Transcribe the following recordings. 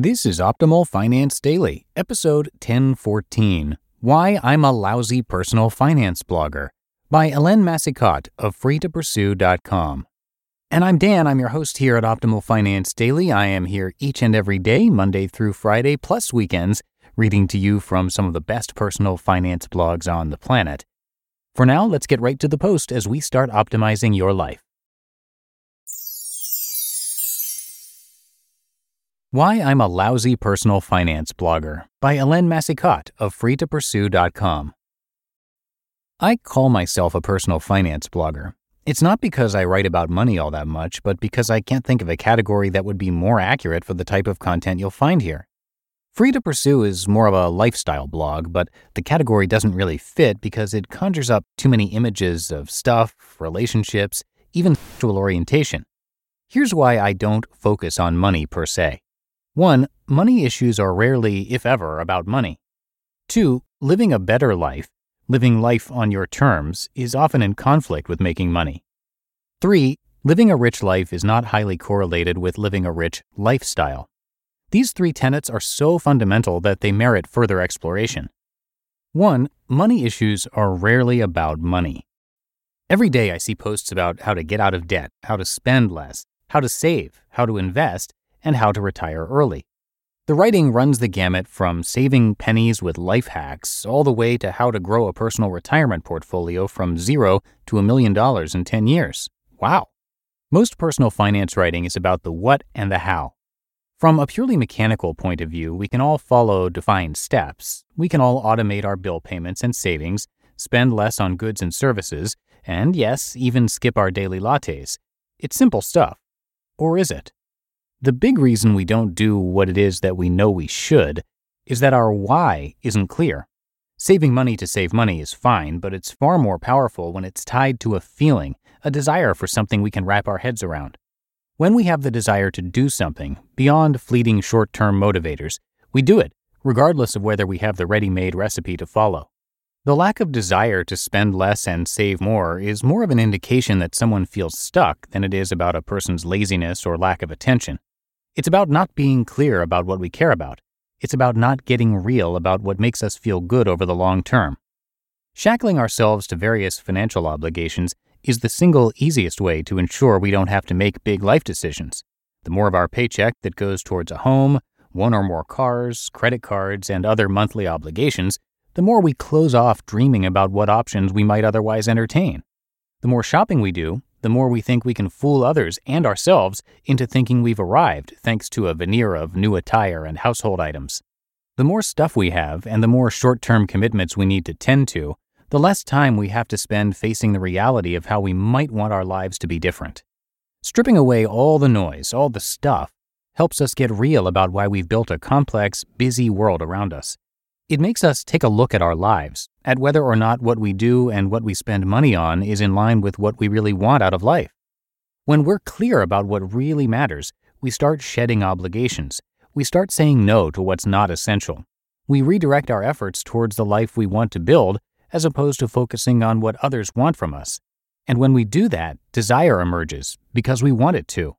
This is Optimal Finance Daily, episode 1014 Why I'm a Lousy Personal Finance Blogger by Hélène Massicotte of freetopursue.com. And I'm Dan, I'm your host here at Optimal Finance Daily. I am here each and every day, Monday through Friday, plus weekends, reading to you from some of the best personal finance blogs on the planet. For now, let's get right to the post as we start optimizing your life. Why I'm a Lousy Personal Finance Blogger by Hélène Massicotte of freetopursue.com. I call myself a personal finance blogger. It's not because I write about money all that much, but because I can't think of a category that would be more accurate for the type of content you'll find here. Free to Pursue is more of a lifestyle blog, but the category doesn't really fit because it conjures up too many images of stuff, relationships, even sexual orientation. Here's why I don't focus on money per se. 1. Money issues are rarely, if ever, about money. 2. Living a better life, living life on your terms, is often in conflict with making money. 3. Living a rich life is not highly correlated with living a rich lifestyle. These three tenets are so fundamental that they merit further exploration. 1. Money issues are rarely about money. Every day I see posts about how to get out of debt, how to spend less, how to save, how to invest, and how to retire early. The writing runs the gamut from saving pennies with life hacks all the way to how to grow a personal retirement portfolio from zero to a million dollars in 10 years. Wow. Most personal finance writing is about the what and the how. From a purely mechanical point of view, we can all follow defined steps. We can all automate our bill payments and savings, spend less on goods and services, and yes, even skip our daily lattes. It's simple stuff. Or is it? The big reason we don't do what it is that we know we should is that our why isn't clear. Saving money to save money is fine, but it's far more powerful when it's tied to a feeling, a desire for something we can wrap our heads around. When we have the desire to do something beyond fleeting short term motivators, we do it, regardless of whether we have the ready made recipe to follow. The lack of desire to spend less and save more is more of an indication that someone feels stuck than it is about a person's laziness or lack of attention. It's about not being clear about what we care about. It's about not getting real about what makes us feel good over the long term. Shackling ourselves to various financial obligations is the single easiest way to ensure we don't have to make big life decisions. The more of our paycheck that goes towards a home, one or more cars, credit cards, and other monthly obligations, the more we close off dreaming about what options we might otherwise entertain. The more shopping we do, the more we think we can fool others and ourselves into thinking we've arrived thanks to a veneer of new attire and household items. The more stuff we have and the more short term commitments we need to tend to, the less time we have to spend facing the reality of how we might want our lives to be different. Stripping away all the noise, all the stuff, helps us get real about why we've built a complex, busy world around us. It makes us take a look at our lives, at whether or not what we do and what we spend money on is in line with what we really want out of life. When we're clear about what really matters, we start shedding obligations. We start saying no to what's not essential. We redirect our efforts towards the life we want to build as opposed to focusing on what others want from us. And when we do that, desire emerges because we want it to.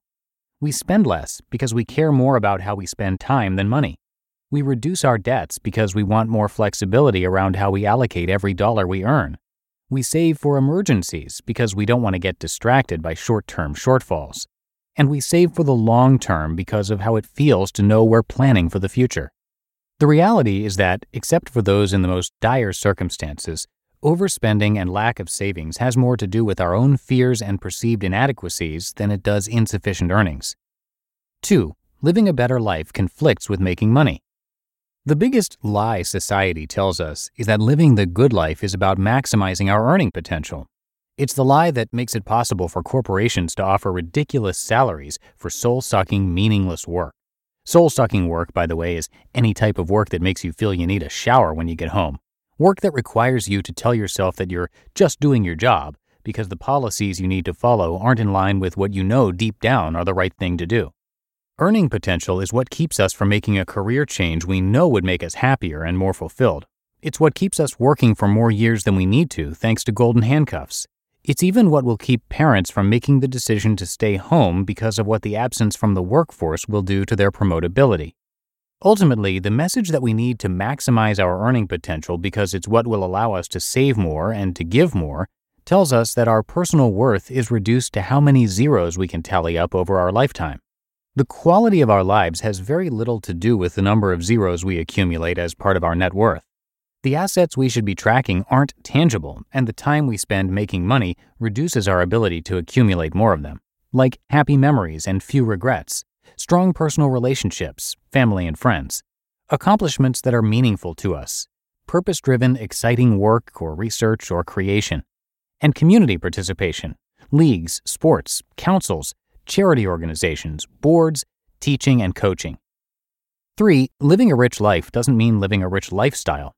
We spend less because we care more about how we spend time than money. We reduce our debts because we want more flexibility around how we allocate every dollar we earn. We save for emergencies because we don't want to get distracted by short term shortfalls. And we save for the long term because of how it feels to know we're planning for the future. The reality is that, except for those in the most dire circumstances, overspending and lack of savings has more to do with our own fears and perceived inadequacies than it does insufficient earnings. 2. Living a better life conflicts with making money. The biggest lie society tells us is that living the good life is about maximizing our earning potential. It's the lie that makes it possible for corporations to offer ridiculous salaries for soul sucking, meaningless work. Soul sucking work, by the way, is any type of work that makes you feel you need a shower when you get home. Work that requires you to tell yourself that you're just doing your job because the policies you need to follow aren't in line with what you know deep down are the right thing to do. Earning potential is what keeps us from making a career change we know would make us happier and more fulfilled. It's what keeps us working for more years than we need to, thanks to golden handcuffs. It's even what will keep parents from making the decision to stay home because of what the absence from the workforce will do to their promotability. Ultimately, the message that we need to maximize our earning potential because it's what will allow us to save more and to give more tells us that our personal worth is reduced to how many zeros we can tally up over our lifetime. The quality of our lives has very little to do with the number of zeros we accumulate as part of our net worth. The assets we should be tracking aren't tangible, and the time we spend making money reduces our ability to accumulate more of them, like happy memories and few regrets, strong personal relationships, family and friends, accomplishments that are meaningful to us, purpose driven, exciting work or research or creation, and community participation, leagues, sports, councils, charity organizations, boards, teaching, and coaching. 3. Living a rich life doesn't mean living a rich lifestyle.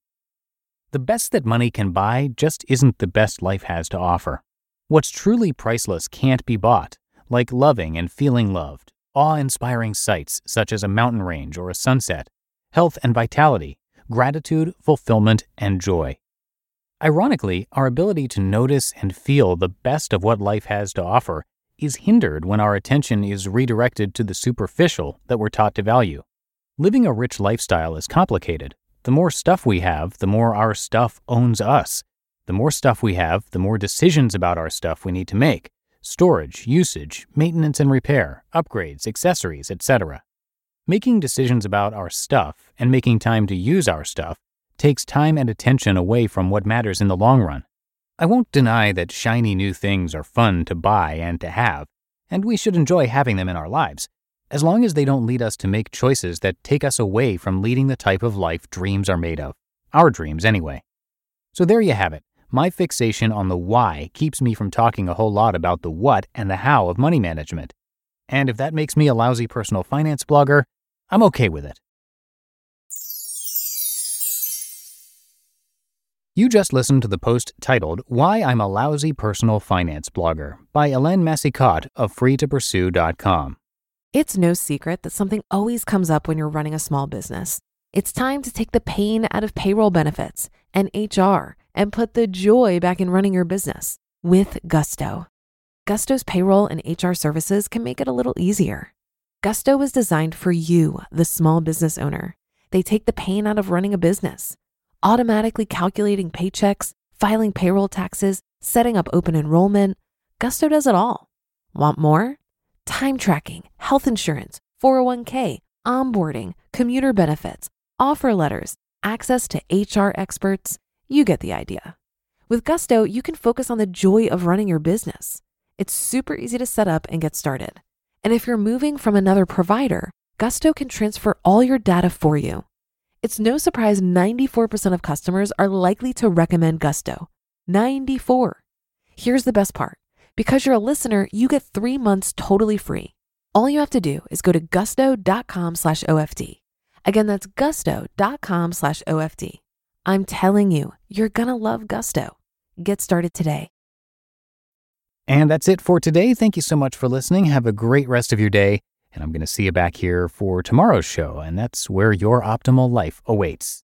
The best that money can buy just isn't the best life has to offer. What's truly priceless can't be bought, like loving and feeling loved, awe inspiring sights such as a mountain range or a sunset, health and vitality, gratitude, fulfillment, and joy. Ironically, our ability to notice and feel the best of what life has to offer is hindered when our attention is redirected to the superficial that we're taught to value. Living a rich lifestyle is complicated. The more stuff we have, the more our stuff owns us. The more stuff we have, the more decisions about our stuff we need to make storage, usage, maintenance and repair, upgrades, accessories, etc. Making decisions about our stuff and making time to use our stuff takes time and attention away from what matters in the long run. I won't deny that shiny new things are fun to buy and to have, and we should enjoy having them in our lives, as long as they don't lead us to make choices that take us away from leading the type of life dreams are made of. Our dreams, anyway. So there you have it. My fixation on the why keeps me from talking a whole lot about the what and the how of money management. And if that makes me a lousy personal finance blogger, I'm okay with it. You just listened to the post titled Why I'm a Lousy Personal Finance Blogger by Hélène Massicotte of freetopursue.com. It's no secret that something always comes up when you're running a small business. It's time to take the pain out of payroll benefits and HR and put the joy back in running your business with Gusto. Gusto's payroll and HR services can make it a little easier. Gusto was designed for you, the small business owner. They take the pain out of running a business, automatically calculating paychecks, filing payroll taxes, setting up open enrollment. Gusto does it all. Want more? Time tracking, health insurance, 401k, onboarding, commuter benefits, offer letters, access to HR experts. You get the idea. With Gusto, you can focus on the joy of running your business. It's super easy to set up and get started. And if you're moving from another provider, Gusto can transfer all your data for you. It's no surprise 94% of customers are likely to recommend Gusto. 94. Here's the best part. Because you're a listener, you get three months totally free. All you have to do is go to gusto.com slash OFD. Again, that's gusto.com slash OFD. I'm telling you, you're going to love Gusto. Get started today. And that's it for today. Thank you so much for listening. Have a great rest of your day. And I'm going to see you back here for tomorrow's show, and that's where your optimal life awaits.